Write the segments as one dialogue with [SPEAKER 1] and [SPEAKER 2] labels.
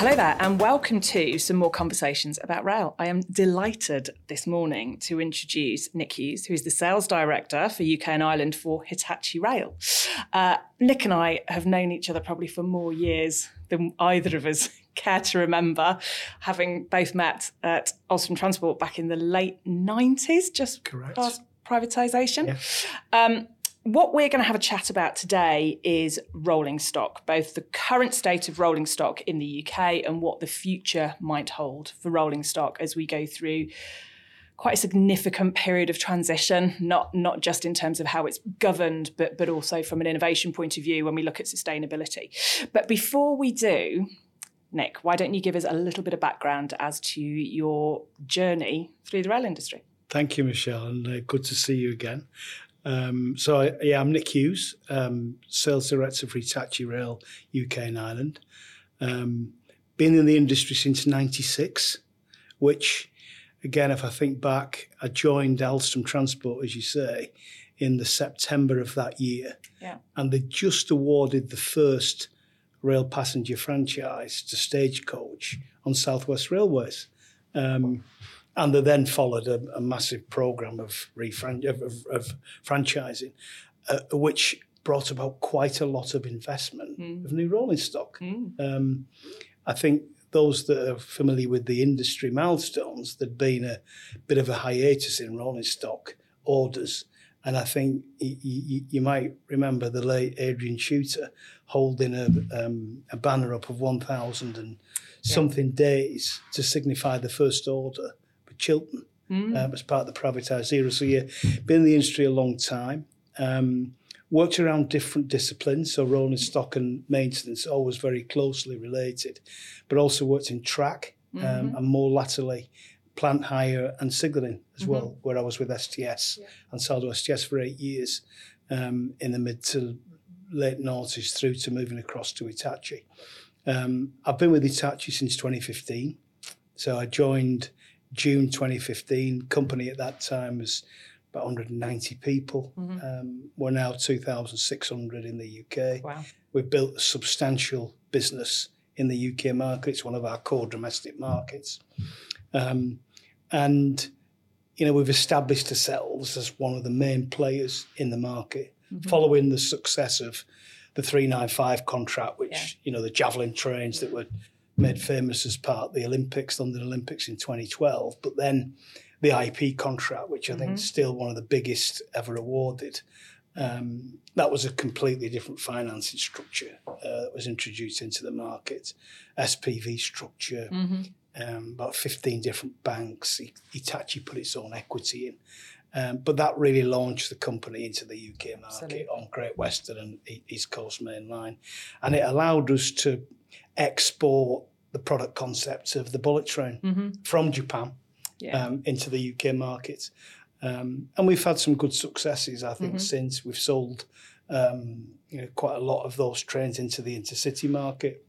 [SPEAKER 1] Hello there, and welcome to some more conversations about rail. I am delighted this morning to introduce Nick Hughes, who is the sales director for UK and Ireland for Hitachi Rail. Uh, Nick and I have known each other probably for more years than either of us care to remember, having both met at Alstom Transport back in the late 90s, just
[SPEAKER 2] Correct.
[SPEAKER 1] past privatisation.
[SPEAKER 2] Yeah.
[SPEAKER 1] Um, what we're going to have a chat about today is rolling stock, both the current state of rolling stock in the UK and what the future might hold for rolling stock as we go through quite a significant period of transition, not not just in terms of how it's governed, but but also from an innovation point of view when we look at sustainability. But before we do, Nick, why don't you give us a little bit of background as to your journey through the rail industry?
[SPEAKER 2] Thank you, Michelle, and uh, good to see you again. Um, so, I, yeah, I'm Nick Hughes, um, Sales Director for Hitachi Rail UK and Ireland. Um, been in the industry since 96, which, again, if I think back, I joined Alstom Transport, as you say, in the September of that year.
[SPEAKER 1] Yeah.
[SPEAKER 2] And they just awarded the first rail passenger franchise to Stagecoach on Southwest Railways. Um, and they then followed a, a massive program of, refran- of, of, of franchising, uh, which brought about quite a lot of investment of new rolling stock. Um, I think those that are familiar with the industry milestones, there'd been a bit of a hiatus in rolling stock orders. And I think y- y- you might remember the late Adrian Shooter holding a, um, a banner up of 1,000 and something days to signify the first order for Chiltern um, as part of the privatised era. So, yeah, been in the industry a long time. Um, worked around different disciplines, so rolling stock and maintenance, always very closely related, but also worked in track um, and more latterly plant hire and signalling as well, where I was with STS Ansaldo STS for eight years um, in the mid to late noughties through to moving across to Hitachi. Um, I've been with Hitachi since 2015. So I joined June 2015. Company at that time was about 190 people. Um, we're now 2,600 in the UK.
[SPEAKER 1] Wow.
[SPEAKER 2] We've built a substantial business in the UK market. It's one of our core domestic markets. Um, and, you know, we've established ourselves as one of the main players in the market, following the success of the 395 contract, which,
[SPEAKER 1] Yeah.
[SPEAKER 2] you know, the javelin trains that were made famous as part of the Olympics, London Olympics in 2012. But then the IEP contract, which I think is still one of the biggest ever awarded. Um, that was a completely different financing structure uh, that was introduced into the market. SPV structure, um, about 15 different banks. Hi- Hitachi put its own equity in. Um, but that really launched the company into the UK market
[SPEAKER 1] Absolutely.
[SPEAKER 2] on Great Western and East Coast Main Line. And it allowed us to export the product concept of the bullet train from Japan
[SPEAKER 1] Yeah.
[SPEAKER 2] um, into the UK market. Um, and we've had some good successes, I think, since we've sold um, you know, quite a lot of those trains into the intercity market.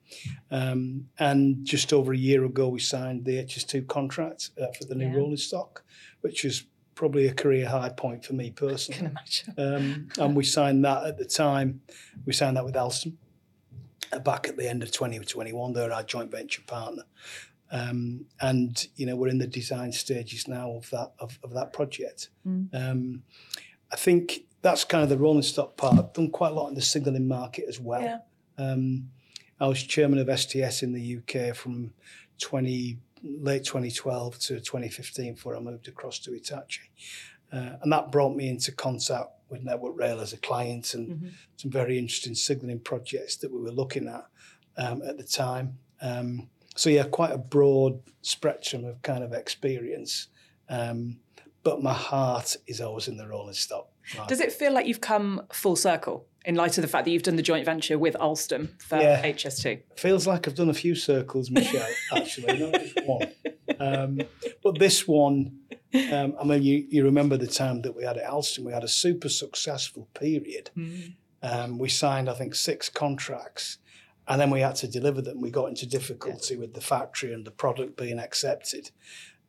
[SPEAKER 2] Um, and just over a year ago, we signed the HS2 contract uh, for the new
[SPEAKER 1] Yeah.
[SPEAKER 2] rolling stock, which was probably a career high point for me personally.
[SPEAKER 1] can imagine.
[SPEAKER 2] Um, and we signed that at the time. We signed that with Alstom back at the end of 2021. They're our joint venture partner. Um, and you know we're in the design stages now of that of, of that project. Um, I think that's kind of the rolling stock part. I've done quite a lot in the signalling market as well.
[SPEAKER 1] Yeah.
[SPEAKER 2] Um, I was chairman of STS in the UK from 20 late 2012 to 2015 before I moved across to Hitachi. Uh, and that brought me into contact with Network Rail as a client and some very interesting signalling projects that we were looking at um, at the time. Um, so yeah, quite a broad spectrum of kind of experience. Um, but my heart is always in the rolling stock. market.
[SPEAKER 1] Does it feel like you've come full circle in light of the fact that you've done the joint venture with Alstom for
[SPEAKER 2] Yeah.
[SPEAKER 1] HS2?
[SPEAKER 2] Feels like I've done a few circles, Michelle, actually, not just one. Um, but this one, um, I mean, you, you remember the time that we had at Alstom, we had a super successful period. Um, we signed, I think, six contracts, and then we had to deliver them. We got into difficulty with the factory and the product being accepted.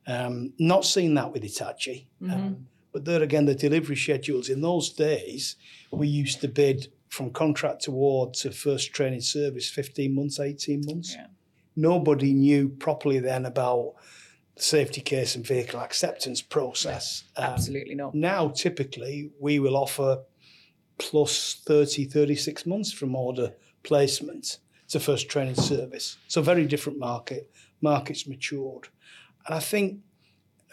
[SPEAKER 2] Um, not seen that with Hitachi. Um, but there again, the delivery schedules in those days, we used to bid from contract award to first training service 15 months, 18 months.
[SPEAKER 1] Yeah.
[SPEAKER 2] nobody knew properly then about safety case and vehicle acceptance process. Um,
[SPEAKER 1] Absolutely not.
[SPEAKER 2] Now, typically, we will offer plus 30, 36 months from order placement to first training service. So, very different market. Market's matured. And I think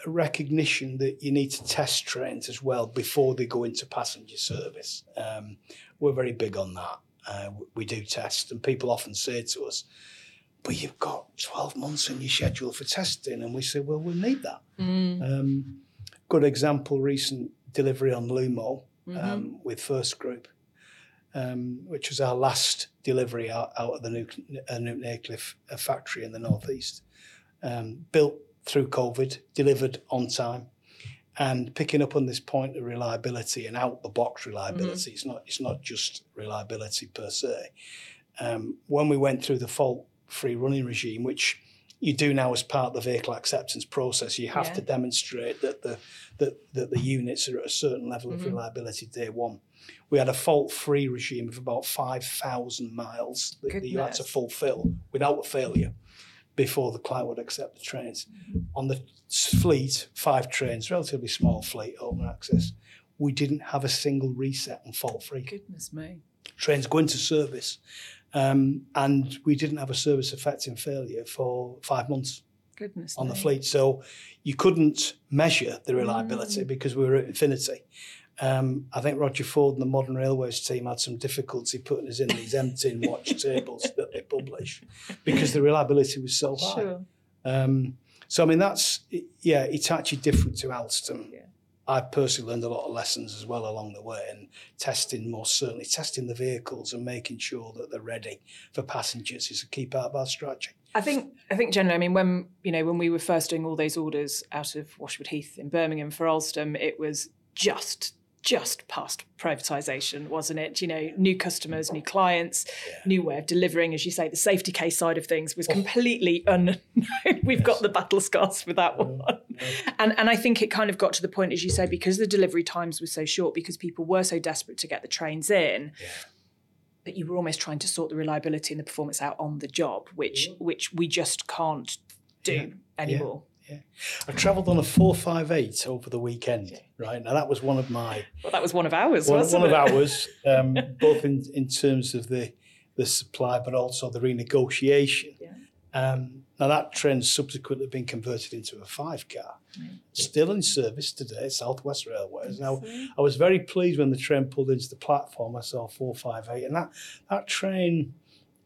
[SPEAKER 2] a recognition that you need to test trains as well before they go into passenger service. Um, we're very big on that. Uh, we do test, and people often say to us, but you've got 12 months in your schedule for testing. And we say, well, we'll need that.
[SPEAKER 1] Mm.
[SPEAKER 2] Um, good example, recent delivery on Lumo um,
[SPEAKER 1] Mm-hmm.
[SPEAKER 2] with First Group, um, which was our last delivery out, out of the Newton, uh, Newton Aycliffe uh, factory in the northeast. Um, built through COVID, delivered on time, and picking up on this point of reliability and out the box reliability. It's not it's not just reliability per se. Um, when we went through the fault free running regime, which you do now as part of the vehicle acceptance process, you have
[SPEAKER 1] Yeah.
[SPEAKER 2] to demonstrate that the that, that the units are at a certain level of mm-hmm. reliability day one. We had a fault free regime of about five thousand miles that, that you had to fulfil without a failure before the client would accept the trains. On the fleet, five trains, relatively small fleet, open access, we didn't have a single reset on fault free.
[SPEAKER 1] Goodness me.
[SPEAKER 2] Trains go into service, um, and we didn't have a service affecting failure for five months
[SPEAKER 1] Goodness
[SPEAKER 2] on
[SPEAKER 1] me.
[SPEAKER 2] the fleet. So you couldn't measure the reliability because we were at infinity. Um, I think Roger Ford and the Modern Railways team had some difficulty putting us in these empty watch tables that they publish because the reliability was so high.
[SPEAKER 1] Sure.
[SPEAKER 2] Um, so I mean, that's yeah, it's actually different to Alstom.
[SPEAKER 1] Yeah.
[SPEAKER 2] I personally learned a lot of lessons as well along the way, and testing most certainly testing the vehicles and making sure that they're ready for passengers is a key part of our strategy.
[SPEAKER 1] I think I think generally, I mean, when you know when we were first doing all those orders out of Washwood Heath in Birmingham for Alstom, it was just just past privatisation, wasn't it? You know, new customers, new clients, new way of delivering, as you say, the safety case side of things was oh. completely unknown. We've got the battle scars for that mm. one. And and I think it kind of got to the point, as you say, because the delivery times were so short, because people were so desperate to get the trains in, that you were almost trying to sort the reliability and the performance out on the job, which which we just can't do anymore.
[SPEAKER 2] I travelled on a four five eight over the weekend. Right now, that was one of my
[SPEAKER 1] Well, that was one of ours,
[SPEAKER 2] one,
[SPEAKER 1] wasn't
[SPEAKER 2] one of ours, um, both in, in terms of the the supply, but also the renegotiation.
[SPEAKER 1] Yeah.
[SPEAKER 2] Um, now that trend's subsequently been converted into a five car, still in service today, Southwest Railways. Now I was very pleased when the train pulled into the platform. I saw four five eight, and that that train,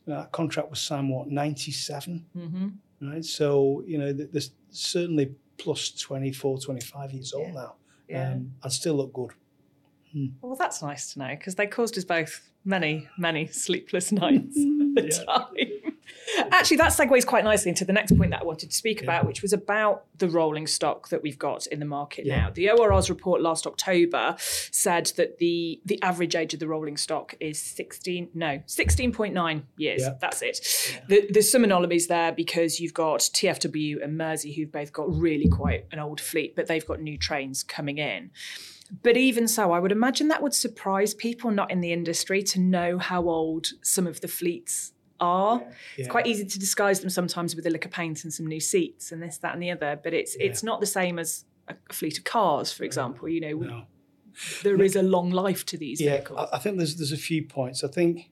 [SPEAKER 2] that contract was signed what ninety seven,
[SPEAKER 1] hmm
[SPEAKER 2] right? So you know, th- there's certainly plus 24, 25 years old now,
[SPEAKER 1] Yeah.
[SPEAKER 2] um, and still look good.
[SPEAKER 1] Well, that's nice to know because they caused us both many, many sleepless nights at the time. Actually, that segues quite nicely into the next point that I wanted to speak about, which was about the rolling stock that we've got in the market
[SPEAKER 2] Yeah.
[SPEAKER 1] now. The ORR's report last October said that the the average age of the rolling stock is 16, no, 16.9 years.
[SPEAKER 2] Yeah.
[SPEAKER 1] That's it. The, there's some anomalies there because you've got TFW and Mersey who've both got really quite an old fleet, but they've got new trains coming in. But even so, I would imagine that would surprise people not in the industry to know how old some of the fleets are. It's
[SPEAKER 2] Yeah.
[SPEAKER 1] quite easy to disguise them sometimes with a lick of paint and some new seats and this, that, and the other. But it's it's not the same as a, fleet of cars, for example. You know,
[SPEAKER 2] No.
[SPEAKER 1] there is a long life to these
[SPEAKER 2] Yeah,
[SPEAKER 1] vehicles.
[SPEAKER 2] I, I think there's there's a few points. I think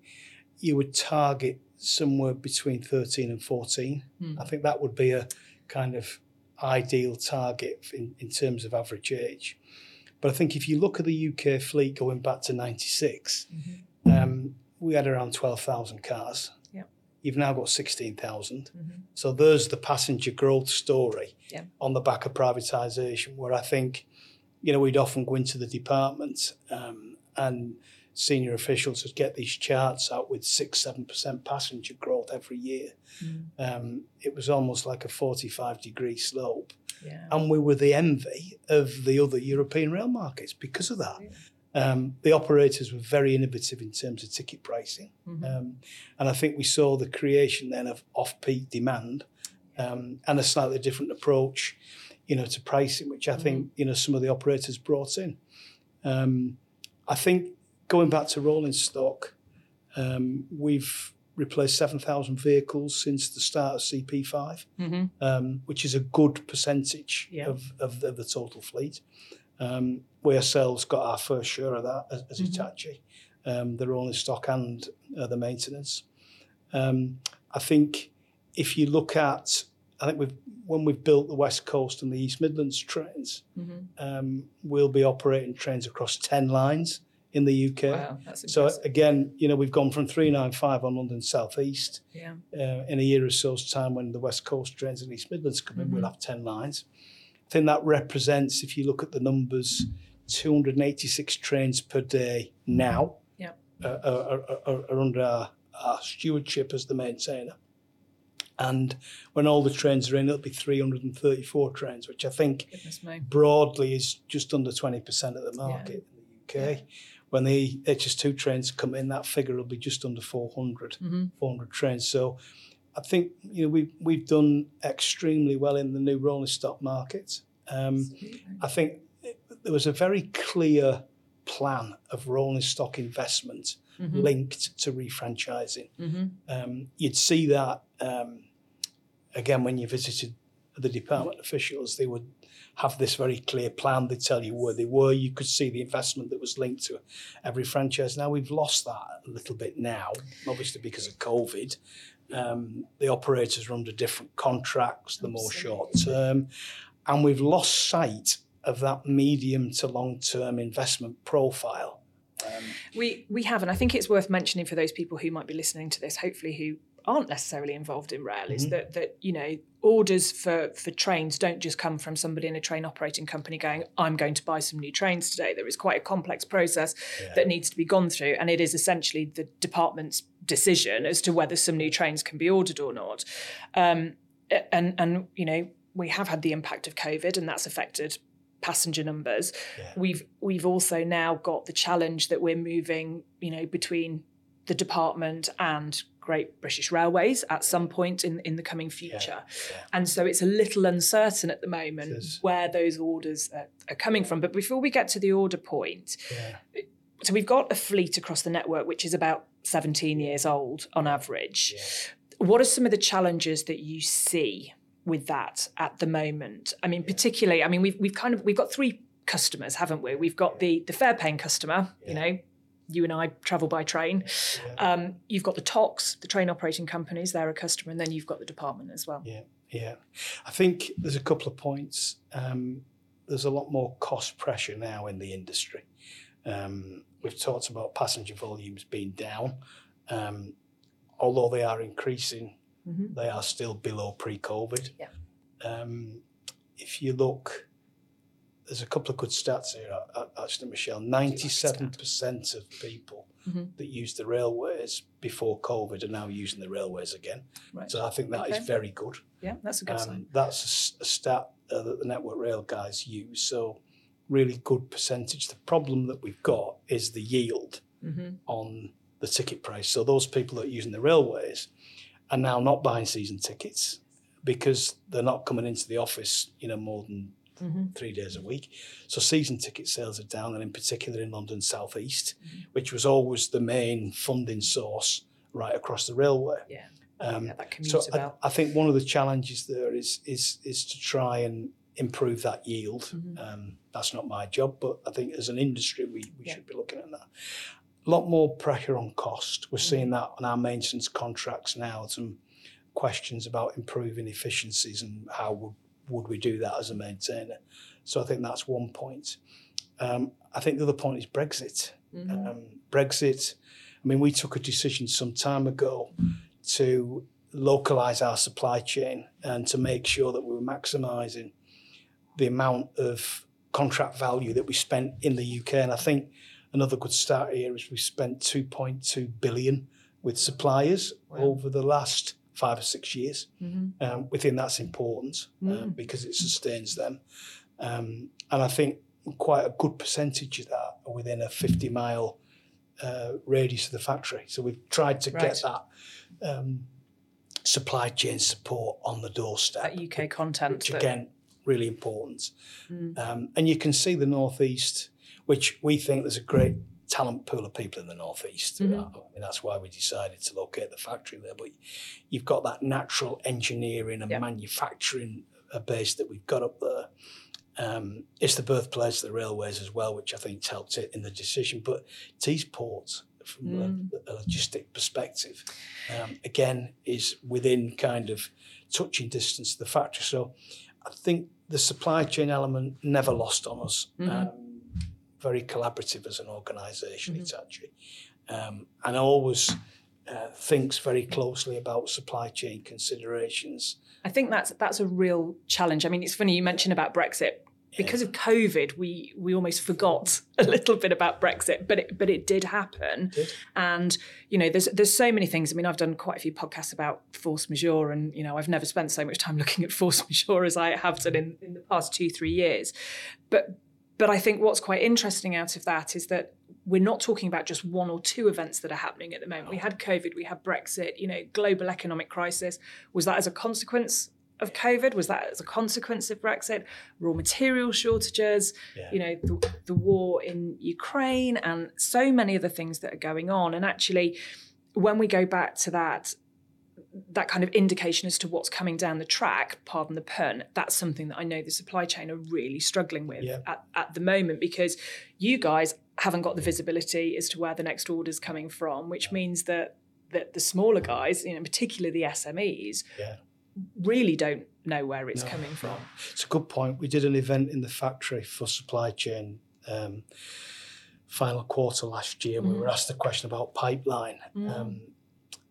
[SPEAKER 2] you would target somewhere between 13 and 14.
[SPEAKER 1] Hmm.
[SPEAKER 2] I think that would be a kind of ideal target in, in terms of average age. But I think if you look at the UK fleet going back to 96, um, we had around 12,000 cars. You've now got 16,000.
[SPEAKER 1] Mhm.
[SPEAKER 2] So there's the passenger growth story
[SPEAKER 1] Yeah.
[SPEAKER 2] on the back of privatisation, where I think, you know, we'd often go into the department um, and senior officials would get these charts out with six, seven percent passenger growth every year.
[SPEAKER 1] Mm.
[SPEAKER 2] Um, it was almost like a 45 degree slope.
[SPEAKER 1] Yeah.
[SPEAKER 2] And we were the envy of the other European rail markets because of that. Um, the operators were very innovative in terms of ticket pricing.
[SPEAKER 1] Mhm.
[SPEAKER 2] Um, and I think we saw the creation then of off peak demand um, and a slightly different approach you know, to pricing, which I think, you know, some of the operators brought in. Um, I think going back to rolling stock, um, we've replaced 7,000 vehicles since the start of CP5,
[SPEAKER 1] Mm-hmm.
[SPEAKER 2] um, which is a good percentage
[SPEAKER 1] Yeah.
[SPEAKER 2] of, of, the, of the total fleet. Um, we ourselves got our first share of that as, as
[SPEAKER 1] Mhm.
[SPEAKER 2] Hitachi, um, the rolling stock and uh, the maintenance. Um, I think if you look at, I think we've when we've built the West Coast and the East Midlands trains,
[SPEAKER 1] Mm-hmm.
[SPEAKER 2] um, we'll be operating trains across 10 lines in the UK.
[SPEAKER 1] Wow,
[SPEAKER 2] So again, you know, we've gone from 395 on London South East.
[SPEAKER 1] yeah.
[SPEAKER 2] Uh, in a year or so's time, when the West Coast trains and East Midlands come in,
[SPEAKER 1] Mhm.
[SPEAKER 2] we'll have 10 lines. I think that represents, if you look at the numbers, 286 trains per day now
[SPEAKER 1] Yeah.
[SPEAKER 2] uh, are, are, are, are under our, our stewardship as the maintainer. And when all the trains are in, it'll be 334 trains, which I think broadly is just under 20% of the market in the UK. When the HS2 trains come in, that figure will be just under 400,
[SPEAKER 1] Mm-hmm.
[SPEAKER 2] 400 trains. So I think you know we've we've done extremely well in the new rolling stock market. Um, I think there was a very clear plan of rolling stock investment
[SPEAKER 1] Mm-hmm.
[SPEAKER 2] linked to refranchising.
[SPEAKER 1] Mm-hmm.
[SPEAKER 2] Um, you'd see that um, again when you visited the department officials. They would have this very clear plan. They'd tell you where they were. You could see the investment that was linked to every franchise. Now we've lost that a little bit now, obviously because of COVID. Um, the operators are under different contracts, the more short term, and we've lost sight of that medium to long term investment profile. Um,
[SPEAKER 1] We we have, and I think it's worth mentioning for those people who might be listening to this, hopefully who aren't necessarily involved in rail, is
[SPEAKER 2] Mhm.
[SPEAKER 1] that that you know orders for for trains don't just come from somebody in a train operating company going, I'm going to buy some new trains today. There is quite a complex process
[SPEAKER 2] Yeah.
[SPEAKER 1] that needs to be gone through, and it is essentially the department's decision as to whether some new trains can be ordered or not. Um, and and you know we have had the impact of COVID, and that's affected passenger numbers.
[SPEAKER 2] Yeah.
[SPEAKER 1] We've we've also now got the challenge that we're moving, you know, between the department and Great British Railways at some point in in the coming future,
[SPEAKER 2] yeah.
[SPEAKER 1] and so it's a little uncertain at the moment where those orders are, are coming from. But before we get to the order point,
[SPEAKER 2] yeah.
[SPEAKER 1] so we've got a fleet across the network which is about 17 years old on average.
[SPEAKER 2] Yeah.
[SPEAKER 1] What are some of the challenges that you see with that at the moment? I mean, particularly, I mean, we've we've kind of we've got three customers, haven't we? We've got the the fare paying customer, you know, you and I travel by train.
[SPEAKER 2] Yeah.
[SPEAKER 1] Um, you've got the TOCs, the train operating companies, they're a customer, and then you've got the department as well.
[SPEAKER 2] Yeah, yeah. I think there's a couple of points. Um, there's a lot more cost pressure now in the industry. Um, we've talked about passenger volumes being down. Um, although they are increasing,
[SPEAKER 1] Mhm.
[SPEAKER 2] they are still below pre-COVID.
[SPEAKER 1] Yeah.
[SPEAKER 2] Um, if you look, there's a couple of good stats here, a- a- actually, Michelle. 97% of people
[SPEAKER 1] Mhm.
[SPEAKER 2] that used the railways before COVID are now using the railways again.
[SPEAKER 1] Right.
[SPEAKER 2] So I think that is
[SPEAKER 1] Okay.
[SPEAKER 2] very good.
[SPEAKER 1] Yeah, that's a good sign.
[SPEAKER 2] Um, that's a stat uh, that the Network Rail guys use. So, really good percentage. The problem that we've got is the yield
[SPEAKER 1] hmm
[SPEAKER 2] on the ticket price. So, those people that are using the railways are now not buying season tickets because they're not coming into the office, you know, more than
[SPEAKER 1] hmm
[SPEAKER 2] three days a week. So, season ticket sales are down, and in particular in London South East,
[SPEAKER 1] Mhm.
[SPEAKER 2] which was always the main funding source right across the railway.
[SPEAKER 1] Yeah.
[SPEAKER 2] Um,
[SPEAKER 1] yeah,
[SPEAKER 2] so I. I think one of the challenges there is is is to try and improve that yield.
[SPEAKER 1] Mhm.
[SPEAKER 2] Um, that's not my job, but I think as an industry we, we
[SPEAKER 1] Yeah.
[SPEAKER 2] should be looking at that. A lot more pressure on cost. We're
[SPEAKER 1] Mm-hmm.
[SPEAKER 2] seeing that on our maintenance contracts now. Some questions about improving efficiencies and how would, would we do that as a maintainer. So I think that's one point. Um, I think the other point is Brexit
[SPEAKER 1] Mhm.
[SPEAKER 2] um, Brexit. I mean, we took a decision some time ago to localize our supply chain and to make sure that we were maximizing the amount of contract value that we spent in the UK. And I think another good start here is we spent 2.2 billion with suppliers
[SPEAKER 1] Wow.
[SPEAKER 2] over the last five or six years.
[SPEAKER 1] Mhm.
[SPEAKER 2] Um, we think that's important uh,
[SPEAKER 1] Mm.
[SPEAKER 2] because it sustains them. Um, and I think quite a good percentage of that are within a 50 mile uh, radius of the factory. So we've tried to
[SPEAKER 1] Right.
[SPEAKER 2] get that um, supply chain support on the doorstep.
[SPEAKER 1] That UK content.
[SPEAKER 2] Which
[SPEAKER 1] that-
[SPEAKER 2] again, really important.
[SPEAKER 1] Mm.
[SPEAKER 2] Um, and you can see the Northeast, which we think there's a great talent pool of people in the northeast.
[SPEAKER 1] Mhm.
[SPEAKER 2] Uh, and that's why we decided to locate the factory there. But you've got that natural engineering and
[SPEAKER 1] Yeah.
[SPEAKER 2] manufacturing base that we've got up there. Um, it's the birthplace of the railways as well, which I think helped it in the decision. But Teesport, from
[SPEAKER 1] Mm.
[SPEAKER 2] a, a logistic perspective, um, again, is within kind of touching distance of the factory. So I think the supply chain element never lost on us.
[SPEAKER 1] Mhm.
[SPEAKER 2] Um, very collaborative as an organization
[SPEAKER 1] Mhm.
[SPEAKER 2] Hitachi, um, and always uh, thinks very closely about supply chain considerations.
[SPEAKER 1] I think that's that's a real challenge. I mean, it's funny you mentioned about Brexit. Because of COVID, we we almost forgot a little bit about Brexit, but it, but it did happen.
[SPEAKER 2] Did.
[SPEAKER 1] And you know, there's there's so many things. I mean, I've done quite a few podcasts about force majeure, and you know, I've never spent so much time looking at force majeure as I have done in, in the past two three years. But but I think what's quite interesting out of that is that we're not talking about just one or two events that are happening at the moment. We had COVID, we had Brexit, you know, global economic crisis. Was that as a consequence of COVID? Was that as a consequence of Brexit? Raw material shortages,
[SPEAKER 2] Yeah.
[SPEAKER 1] you know, the, the war in Ukraine, and so many other things that are going on. And actually, when we go back to that, that kind of indication as to what's coming down the track, pardon the pun, that's something that I know the supply chain are really struggling with
[SPEAKER 2] Yeah.
[SPEAKER 1] at, at the moment because you guys haven't got the visibility as to where the next order's coming from, which means that that the smaller guys, you know, particularly the SMEs,
[SPEAKER 2] Yeah.
[SPEAKER 1] really don't know where it's
[SPEAKER 2] No,
[SPEAKER 1] coming
[SPEAKER 2] no.
[SPEAKER 1] from.
[SPEAKER 2] It's a good point. We did an event in the factory for supply chain um, final quarter last year. We
[SPEAKER 1] Mm.
[SPEAKER 2] were asked a question about pipeline.
[SPEAKER 1] Mm.
[SPEAKER 2] Um,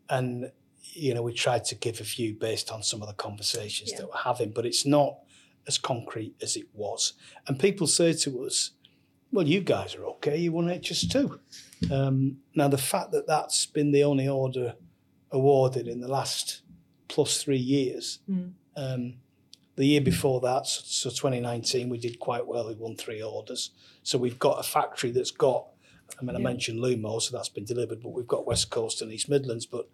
[SPEAKER 2] and, you know, we tried to give a few based on some of the conversations
[SPEAKER 1] Yeah.
[SPEAKER 2] that we're having, but it's not as concrete as it was. And people say to us, well, you guys are okay, you won HS2. Um, now, the fact that that's been the only order awarded in the last plus three years,
[SPEAKER 1] Mm.
[SPEAKER 2] um, the year before that, so, so 2019, we did quite well. We won three orders. So we've got a factory that's got, I mean, I mentioned Lumo, so that's been delivered, but we've got West Coast and East Midlands. But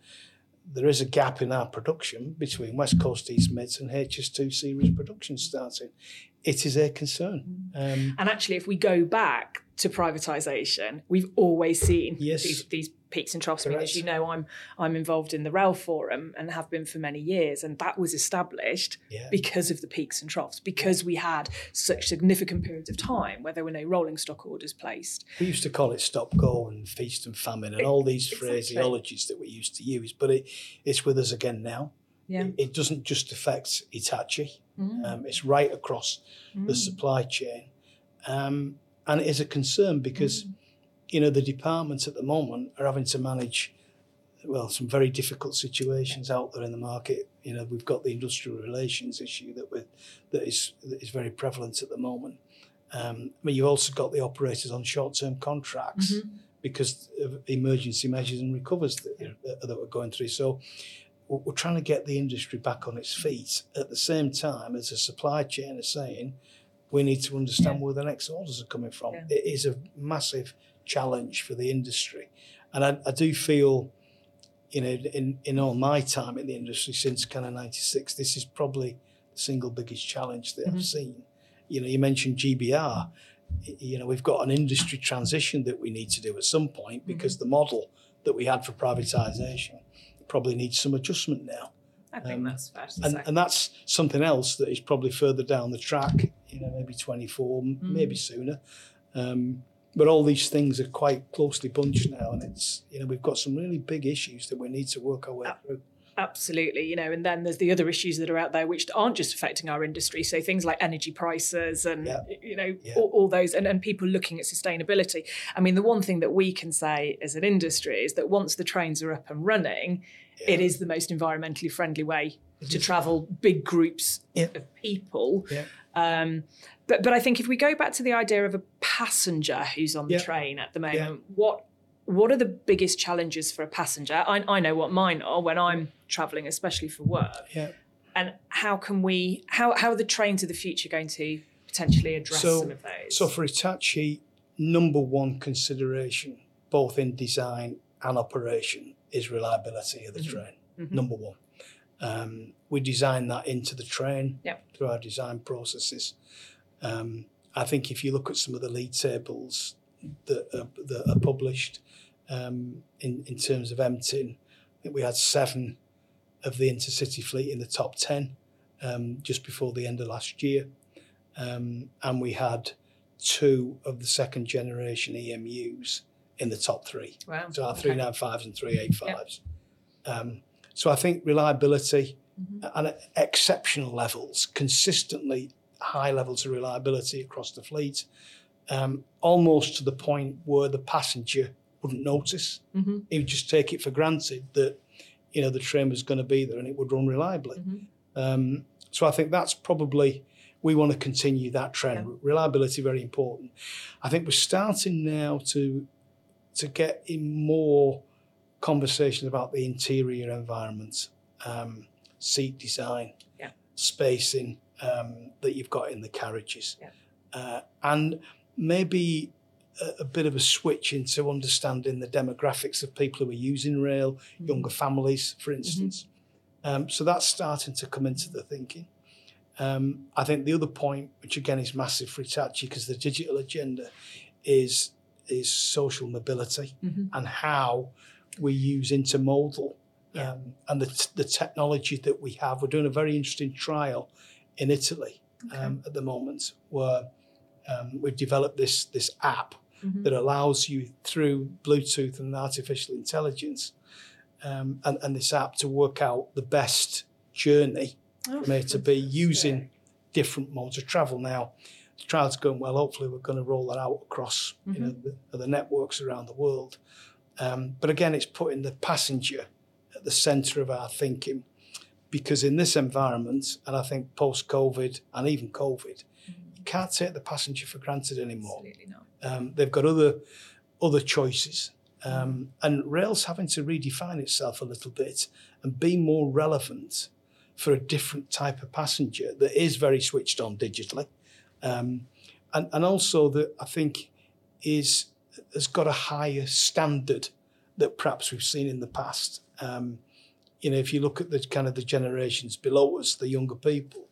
[SPEAKER 2] there is a gap in our production between West Coast, East Mids, and HS2 series production starting. It is a concern. Um,
[SPEAKER 1] And actually, if we go back to privatisation, we've always seen
[SPEAKER 2] Yes.
[SPEAKER 1] these, these peaks and troughs. I mean, as you know, I'm I'm involved in the Rail Forum and have been for many years, and that was established
[SPEAKER 2] yeah.
[SPEAKER 1] because of the peaks and troughs, because we had such significant periods of time where there were no rolling stock orders placed.
[SPEAKER 2] We used to call it stop go and feast and famine and all these
[SPEAKER 1] Exactly.
[SPEAKER 2] phraseologies that we used to use, but it, it's with us again now.
[SPEAKER 1] Yeah.
[SPEAKER 2] It, it doesn't just affect Hitachi,
[SPEAKER 1] Mm.
[SPEAKER 2] um, it's right across the
[SPEAKER 1] Mm.
[SPEAKER 2] supply chain. Um, and it is a concern because,
[SPEAKER 1] Mm.
[SPEAKER 2] you know, the departments at the moment are having to manage, well, some very difficult situations out there in the market. You know, we've got the industrial relations issue that we that is that is very prevalent at the moment. Um, mean, you've also got the operators on short-term contracts
[SPEAKER 1] Mhm.
[SPEAKER 2] because of emergency measures and recovers that, that, that we're going through. So we're, trying to get the industry back on its feet at the same time as the supply chain is saying we need to understand where the next orders are coming from.
[SPEAKER 1] Yeah.
[SPEAKER 2] It is a massive challenge for the industry. And I, I do feel, you know, in, in all my time in the industry since kind of 96, this is probably the single biggest challenge that
[SPEAKER 1] Mhm.
[SPEAKER 2] I've seen. You know, you mentioned GBR. You know, we've got an industry transition that we need to do at some point because the model that we had for privatisation probably needs some adjustment now.
[SPEAKER 1] I think
[SPEAKER 2] Um,
[SPEAKER 1] that's fair
[SPEAKER 2] And, and that's something else that is probably further down the track, you know, maybe 24,
[SPEAKER 1] Mm.
[SPEAKER 2] maybe sooner. Um, but all these things are quite closely bunched now, and it's, you know, we've got some really big issues that we need to work our way through.
[SPEAKER 1] Absolutely, you know, and then there's the other issues that are out there which aren't just affecting our industry. So things like energy prices and
[SPEAKER 2] Yeah.
[SPEAKER 1] you know
[SPEAKER 2] Yeah.
[SPEAKER 1] all, all those, and, and people looking at sustainability. I mean, the one thing that we can say as an industry is that once the trains are up and running, it
[SPEAKER 2] Yeah.
[SPEAKER 1] is the most environmentally friendly way to travel big groups of people. Um, but but I think if we go back to the idea of a passenger who's on the
[SPEAKER 2] Yeah.
[SPEAKER 1] train at the moment,
[SPEAKER 2] Yeah.
[SPEAKER 1] what what are the biggest challenges for a passenger? I, I know what mine are when I'm travelling, especially for work.
[SPEAKER 2] Yeah.
[SPEAKER 1] And how can we how how are the trains of the future going to potentially address
[SPEAKER 2] So-
[SPEAKER 1] some of those?
[SPEAKER 2] So for Hitachi, number one consideration, both in design and operation, is reliability of the
[SPEAKER 1] Mhm.
[SPEAKER 2] train.
[SPEAKER 1] Mhm.
[SPEAKER 2] Number one. Um, we design that into the train through our design processes. Um, I think if you look at some of the lead tables that are, that are published um, in in terms of MTIN. I think we had seven of the intercity fleet in the top ten um, just before the end of last year, um, and we had two of the second generation EMUs in the top three.
[SPEAKER 1] Wow.
[SPEAKER 2] So our
[SPEAKER 1] Okay.
[SPEAKER 2] 395s and 385s. Um, so I think reliability
[SPEAKER 1] Mhm.
[SPEAKER 2] and at exceptional levels, consistently high levels of reliability across the fleet, um, almost to the point where the passenger wouldn't notice.
[SPEAKER 1] Mhm.
[SPEAKER 2] He would just take it for granted that you know the train was going to be there and it would run reliably.
[SPEAKER 1] Mhm.
[SPEAKER 2] Um, so I think that's probably we want to continue that trend. Reliability very important. I think we're starting now to to get in more conversation about the interior environment, um, seat design,
[SPEAKER 1] Yeah.
[SPEAKER 2] spacing um, that you've got in the carriages,
[SPEAKER 1] Yeah.
[SPEAKER 2] uh, and maybe a, a bit of a switch into understanding the demographics of people who are using rail,
[SPEAKER 1] Mm-hmm.
[SPEAKER 2] younger families, for instance. Um, so that's starting to come into the thinking. Um, I think the other point, which again is massive for Hitachi, because the digital agenda is is social mobility
[SPEAKER 1] Mhm.
[SPEAKER 2] and how we use intermodal
[SPEAKER 1] Yeah.
[SPEAKER 2] um, and the, t- the technology that we have. We're doing a very interesting trial in Italy um, at the moment where um, we've developed this this app
[SPEAKER 1] Mhm.
[SPEAKER 2] that allows you through Bluetooth and artificial intelligence um, and, and this app to work out the best journey
[SPEAKER 1] Oh,
[SPEAKER 2] from A to B using different modes of travel. Now, the trial's going well. Hopefully, we're going to roll that out across you know, the, the networks around the world. Um, but again, it's putting the passenger at the centre of our thinking because in this environment, and I think post COVID and even COVID, can't take the passenger for granted anymore.
[SPEAKER 1] Absolutely not.
[SPEAKER 2] Um, they've got other other choices, um, and rail's having to redefine itself a little bit and be more relevant for a different type of passenger that is very switched on digitally, um, and and also that I think is has got a higher standard that perhaps we've seen in the past. Um, you know, if you look at the kind of the generations below us, the younger people,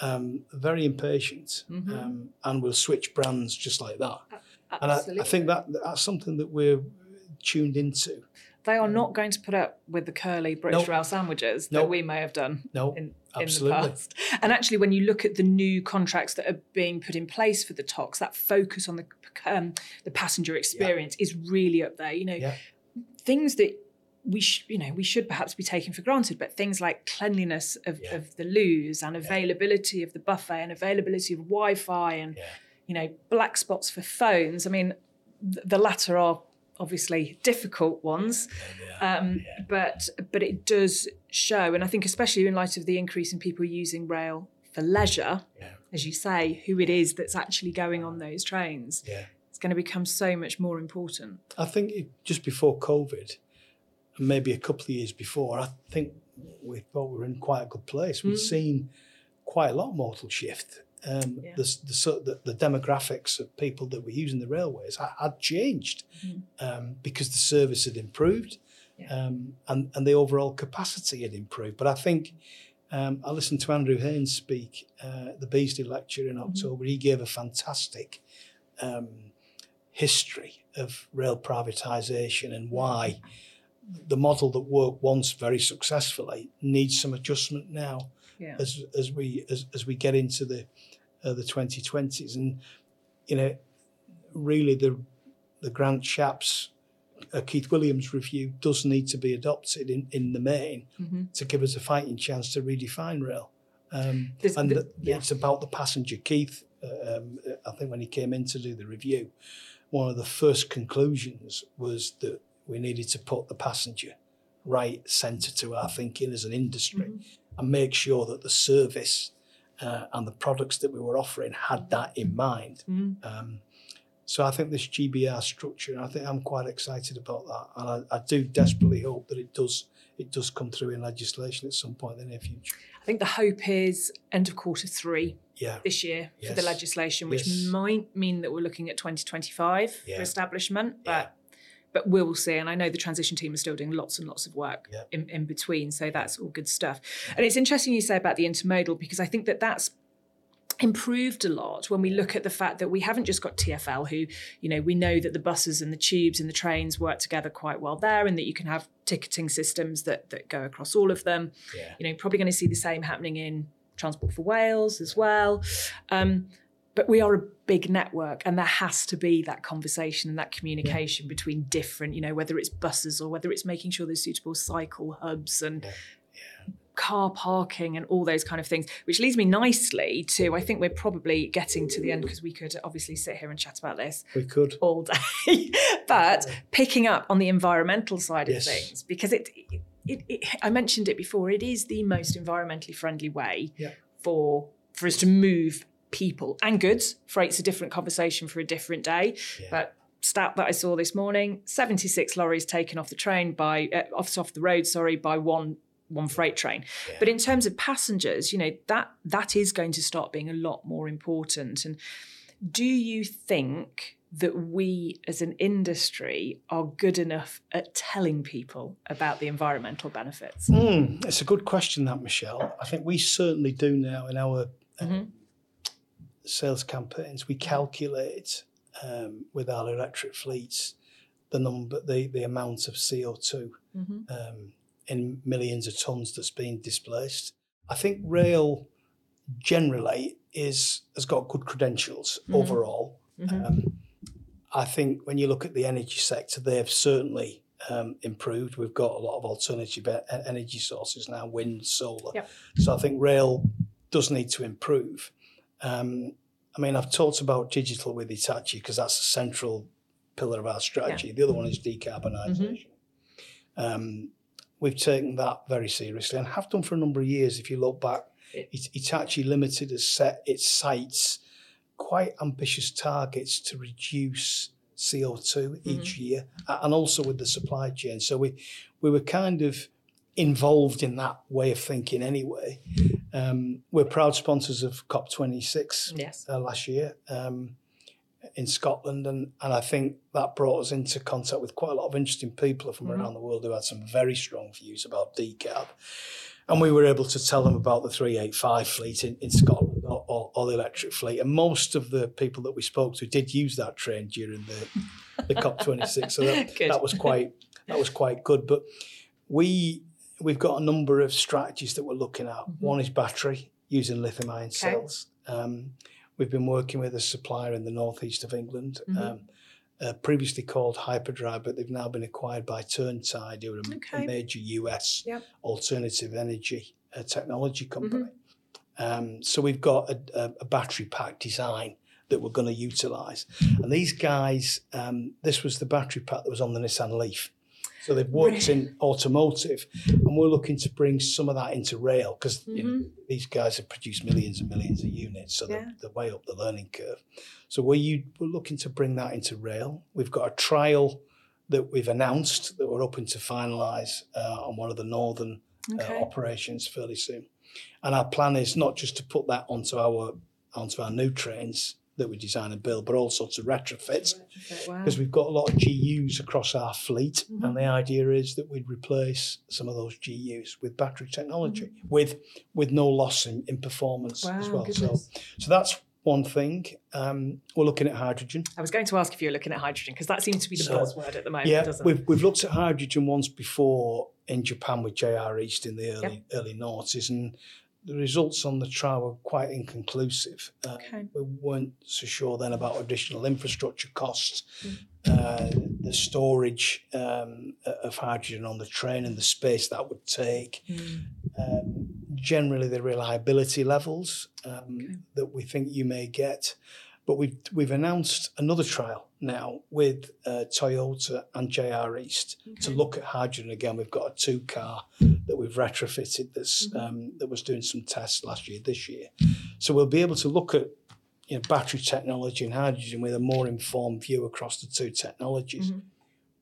[SPEAKER 2] um, very impatient
[SPEAKER 1] Mhm.
[SPEAKER 2] um, and will switch brands just like that. And I, I think that that's something that we're tuned into.
[SPEAKER 1] they are not going to put up with the curly British
[SPEAKER 2] Nope.
[SPEAKER 1] rail sandwiches that
[SPEAKER 2] Nope.
[SPEAKER 1] we may have done
[SPEAKER 2] No,
[SPEAKER 1] in, in
[SPEAKER 2] absolutely.
[SPEAKER 1] the past. And actually, when you look at the new contracts that are being put in place for the TOCs, that focus on the um, the passenger experience is really up there. You know,
[SPEAKER 2] Yeah.
[SPEAKER 1] things that we sh- you know we should perhaps be taking for granted, but things like cleanliness of,
[SPEAKER 2] Yeah.
[SPEAKER 1] of the loos and availability of the buffet and availability of Wi-Fi and
[SPEAKER 2] Yeah.
[SPEAKER 1] you know black spots for phones. I mean, th- the latter are obviously difficult ones. Um, But but it does show, and I think especially in light of the increase in people using rail for leisure,
[SPEAKER 2] Yeah.
[SPEAKER 1] as you say, who it is that's actually going on those trains,
[SPEAKER 2] Yeah.
[SPEAKER 1] it's going to become so much more important.
[SPEAKER 2] I think it, just before COVID, maybe a couple of years before, I think we thought we were in quite a good place. We'd
[SPEAKER 1] Mm.
[SPEAKER 2] seen quite a lot of modal shift. Um,
[SPEAKER 1] Yeah.
[SPEAKER 2] the, the, the, the demographics of people that were using the railways had, had changed
[SPEAKER 1] Mhm.
[SPEAKER 2] um, because the service had improved
[SPEAKER 1] Yeah.
[SPEAKER 2] um, and, and the overall capacity had improved. But I think um, I listened to Andrew Haines speak uh, at the Beesley lecture in October. He gave a fantastic um, history of rail privatisation and why the model that worked once very successfully needs some adjustment now
[SPEAKER 1] Yeah.
[SPEAKER 2] as as we as, as we get into the uh, the 2020s and you know really the the Grant Shapps uh, Keith Williams review does need to be adopted in, in the main
[SPEAKER 1] Mhm.
[SPEAKER 2] to give us a fighting chance to redefine rail. Um, and
[SPEAKER 1] the-
[SPEAKER 2] the-
[SPEAKER 1] yeah.
[SPEAKER 2] it's about the passenger. Keith, uh, um, I think when he came in to do the review, one of the first conclusions was that we needed to put the passenger right centre to our thinking as an industry
[SPEAKER 1] Mhm.
[SPEAKER 2] and make sure that the service uh, and the products that we were offering had that in mind.
[SPEAKER 1] Mhm.
[SPEAKER 2] Um, so I think this GBR structure, I think I'm quite excited about that, and I, I do desperately hope that it does it does come through in legislation at some point in the near future.
[SPEAKER 1] I think the hope is end of quarter three
[SPEAKER 2] Yeah,
[SPEAKER 1] this year for the legislation, which
[SPEAKER 2] Yes.
[SPEAKER 1] might mean that we're looking at 2025
[SPEAKER 2] Yeah.
[SPEAKER 1] for establishment,
[SPEAKER 2] Yeah.
[SPEAKER 1] But but we will see. And I know the transition team is still doing lots and lots of work
[SPEAKER 2] Yeah.
[SPEAKER 1] in, in between, so that's all good stuff. And it's interesting you say about the intermodal because I think that that's improved a lot when we look at the fact that we haven't just got TFL who you know we know that the buses and the tubes and the trains work together quite well there and that you can have ticketing systems that that go across all of them
[SPEAKER 2] Yeah.
[SPEAKER 1] you know probably going to see the same happening in transport for Wales as well um, but we are a big network and there has to be that conversation and that communication between different you know whether it's buses or whether it's making sure there's suitable cycle hubs and car parking and all those kind of things which leads me nicely to i think we're probably getting to the end because we could obviously sit here and chat about this
[SPEAKER 2] We could.
[SPEAKER 1] all day. But picking up on the environmental side of things because it, it, it i mentioned it before it is the most environmentally friendly way
[SPEAKER 2] Yeah.
[SPEAKER 1] for for us to move people and goods freight's a different conversation for a different day
[SPEAKER 2] Yeah.
[SPEAKER 1] but stat that i saw this morning 76 lorries taken off the train by uh, off off the road sorry by one one freight train but in terms of passengers you know that that is going to start being a lot more important and do you think that we as an industry are good enough at telling people about the environmental benefits
[SPEAKER 2] Mm, it's a good question, that Michelle. I think we certainly do now in our uh,
[SPEAKER 1] Mhm.
[SPEAKER 2] Sales campaigns. We calculate um, with our electric fleets the number, the the amount of CO two
[SPEAKER 1] Mhm.
[SPEAKER 2] um, in millions of tons that's been displaced. I think rail generally is has got good credentials
[SPEAKER 1] Mhm.
[SPEAKER 2] overall.
[SPEAKER 1] Mhm.
[SPEAKER 2] Um, I think when you look at the energy sector, they've certainly um, improved. We've got a lot of alternative energy sources now, wind, solar.
[SPEAKER 1] Yep.
[SPEAKER 2] So I think rail does need to improve. Um, I mean, I've talked about digital with Hitachi because that's a central pillar of our strategy. The other one is decarbonisation. Um, we've taken that very seriously and have done for a number of years. If you look back,
[SPEAKER 1] It-
[SPEAKER 2] Hit- Hitachi Limited has set its sights quite ambitious targets to reduce CO2 each year, and also with the supply chain. So we we were kind of involved in that way of thinking anyway. Um, we're proud sponsors of COP26
[SPEAKER 1] yes
[SPEAKER 2] uh, last year um, in Scotland, and, and I think that brought us into contact with quite a lot of interesting people from
[SPEAKER 1] Mhm.
[SPEAKER 2] around the world who had some very strong views about decarb. And we were able to tell them about the 385 fleet in, in Scotland or, or, or the electric fleet. And most of the people that we spoke to did use that train during the, the COP26. So that, that was quite that was quite good. But we we've got a number of strategies that we're looking at. One is battery using lithium ion cells. Um, we've been working with a supplier in the northeast of England,
[SPEAKER 1] Mhm.
[SPEAKER 2] um, uh, previously called Hyperdrive, but they've now been acquired by Turntide, who are a, a major US
[SPEAKER 1] Yep.
[SPEAKER 2] alternative energy uh, technology company.
[SPEAKER 1] Mm-hmm.
[SPEAKER 2] Um, so we've got a, a, a battery pack design that we're going to utilise. And these guys, um, this was the battery pack that was on the Nissan Leaf. So they've worked in automotive, and we're looking to bring some of that into rail because you know, these guys have produced millions and millions of units, so they're, they're way up the learning curve. So we're, you, we're looking to bring that into rail. We've got a trial that we've announced that we're hoping to finalise uh, on one of the northern
[SPEAKER 1] okay
[SPEAKER 2] uh, operations fairly soon. And our plan is not just to put that onto our onto our new trains that we design and build, but also to retrofit
[SPEAKER 1] wow.
[SPEAKER 2] because we've got a lot of GUs across our fleet,
[SPEAKER 1] Mhm.
[SPEAKER 2] and the idea is that we'd replace some of those GUs with battery technology,
[SPEAKER 1] Mm-hmm.
[SPEAKER 2] with with no loss in, in performance
[SPEAKER 1] wow
[SPEAKER 2] as well.
[SPEAKER 1] goodness.
[SPEAKER 2] So, so that's one thing. Um, we're looking at hydrogen.
[SPEAKER 1] I was going to ask if you're looking at hydrogen because that seems to be the
[SPEAKER 2] So,
[SPEAKER 1] buzzword at the moment,
[SPEAKER 2] yeah,
[SPEAKER 1] doesn't
[SPEAKER 2] we've we've looked at hydrogen once before in Japan with JR East in the early early noughties, and the results on the trial were quite inconclusive. Uh,
[SPEAKER 1] Okay.
[SPEAKER 2] We weren't so sure then about additional infrastructure costs,
[SPEAKER 1] Mm.
[SPEAKER 2] uh, the storage um, of hydrogen on the train, and the space that would take.
[SPEAKER 1] Mm.
[SPEAKER 2] Um, generally, the reliability levels um,
[SPEAKER 1] Okay.
[SPEAKER 2] that we think you may get. But we've we've announced another trial now with uh, Toyota and JR East to look at hydrogen again. We've got a two car that we've retrofitted that's
[SPEAKER 1] Mhm.
[SPEAKER 2] um, that was doing some tests last year, this year. So we'll be able to look at you know, battery technology and hydrogen with a more informed view across the two technologies.
[SPEAKER 1] Mhm.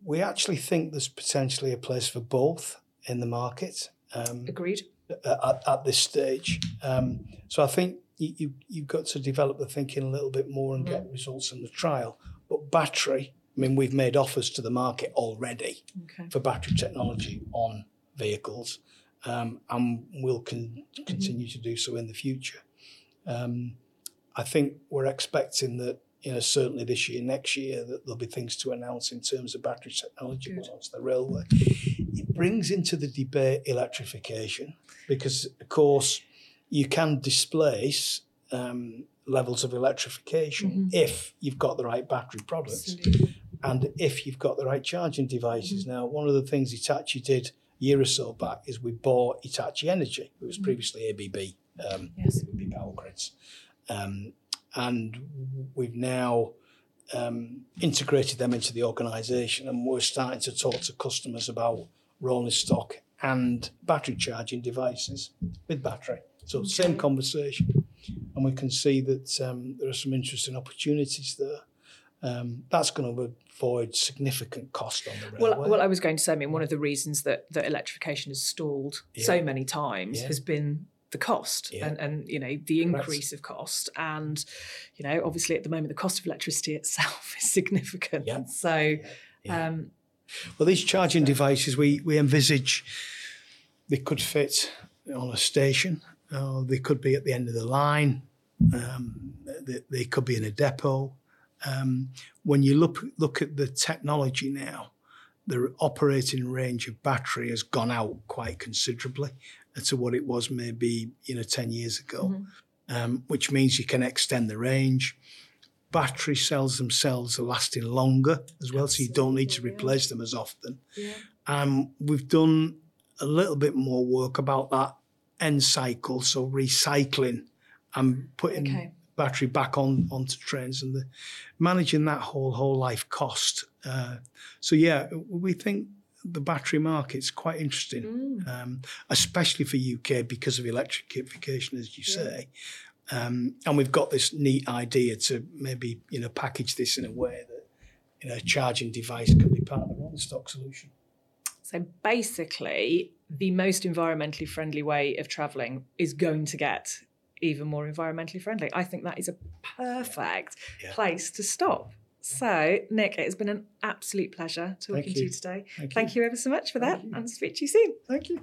[SPEAKER 2] We actually think there's potentially a place for both in the market. Um,
[SPEAKER 1] Agreed.
[SPEAKER 2] at, at this stage. Um, so I think you, you, you've got to develop the thinking a little bit more and get results from the trial. But battery, I mean, we've made offers to the market already
[SPEAKER 1] Okay.
[SPEAKER 2] for battery technology on vehicles, um, and we'll con- continue to do so in the future. Um, I think we're expecting that you know certainly this year, next year, that there'll be things to announce in terms of battery technology
[SPEAKER 1] Good.
[SPEAKER 2] onto the railway. It brings into the debate electrification because, of course, you can displace um, levels of electrification
[SPEAKER 1] Mhm.
[SPEAKER 2] if you've got the right battery products
[SPEAKER 1] Absolutely.
[SPEAKER 2] and if you've got the right charging devices.
[SPEAKER 1] Mm-hmm.
[SPEAKER 2] Now, one of the things Hitachi did a year or so back is we bought Hitachi Energy. It was
[SPEAKER 1] Mhm.
[SPEAKER 2] previously ABB, um,
[SPEAKER 1] Yes.
[SPEAKER 2] ABB Power Grids. Um, and we've now um, integrated them into the organisation and we're starting to talk to customers about rolling stock and battery charging devices with battery. So same conversation. And we can see that um, there are some interesting opportunities there. Um, that's going to avoid significant cost on the railway.
[SPEAKER 1] Well, well, I was going to say, I mean, one of the reasons that, that electrification has stalled so many times
[SPEAKER 2] Yeah.
[SPEAKER 1] has been the cost
[SPEAKER 2] Yeah.
[SPEAKER 1] and, and you know the
[SPEAKER 2] Correct.
[SPEAKER 1] increase of cost and you know obviously at the moment the cost of electricity itself is significant
[SPEAKER 2] Yeah.
[SPEAKER 1] so
[SPEAKER 2] Yeah.
[SPEAKER 1] um
[SPEAKER 2] Well, these charging devices, we, we envisage they could fit on a station, or they could be at the end of the line, um, they, they could be in a depot. Um, when you look look at the technology now, the operating range of battery has gone out quite considerably to what it was maybe you know ten years ago,
[SPEAKER 1] Mhm.
[SPEAKER 2] um, which means you can extend the range. Battery cells themselves are lasting longer as well, so you don't need to
[SPEAKER 1] Absolutely,
[SPEAKER 2] replace them as often.
[SPEAKER 1] yeah
[SPEAKER 2] Um, we've done a little bit more work about that end cycle, so recycling and putting
[SPEAKER 1] okay
[SPEAKER 2] battery back on onto trains and the, managing that whole whole life cost. Uh, so yeah, we think the battery market's quite interesting,
[SPEAKER 1] Mm.
[SPEAKER 2] um, especially for UK because of electrification, as you
[SPEAKER 1] Yeah.
[SPEAKER 2] say. Um, and we've got this neat idea to maybe you know package this in a way that you know a charging device could be part of the rolling stock solution.
[SPEAKER 1] so basically the most environmentally friendly way of traveling is going to get even more environmentally friendly i think that is a perfect
[SPEAKER 2] Yeah.
[SPEAKER 1] place to stop so nick it has been an absolute pleasure talking to you today
[SPEAKER 2] Thank you.
[SPEAKER 1] Thank you you. ever so much for that and speak to you soon.
[SPEAKER 2] Thank you.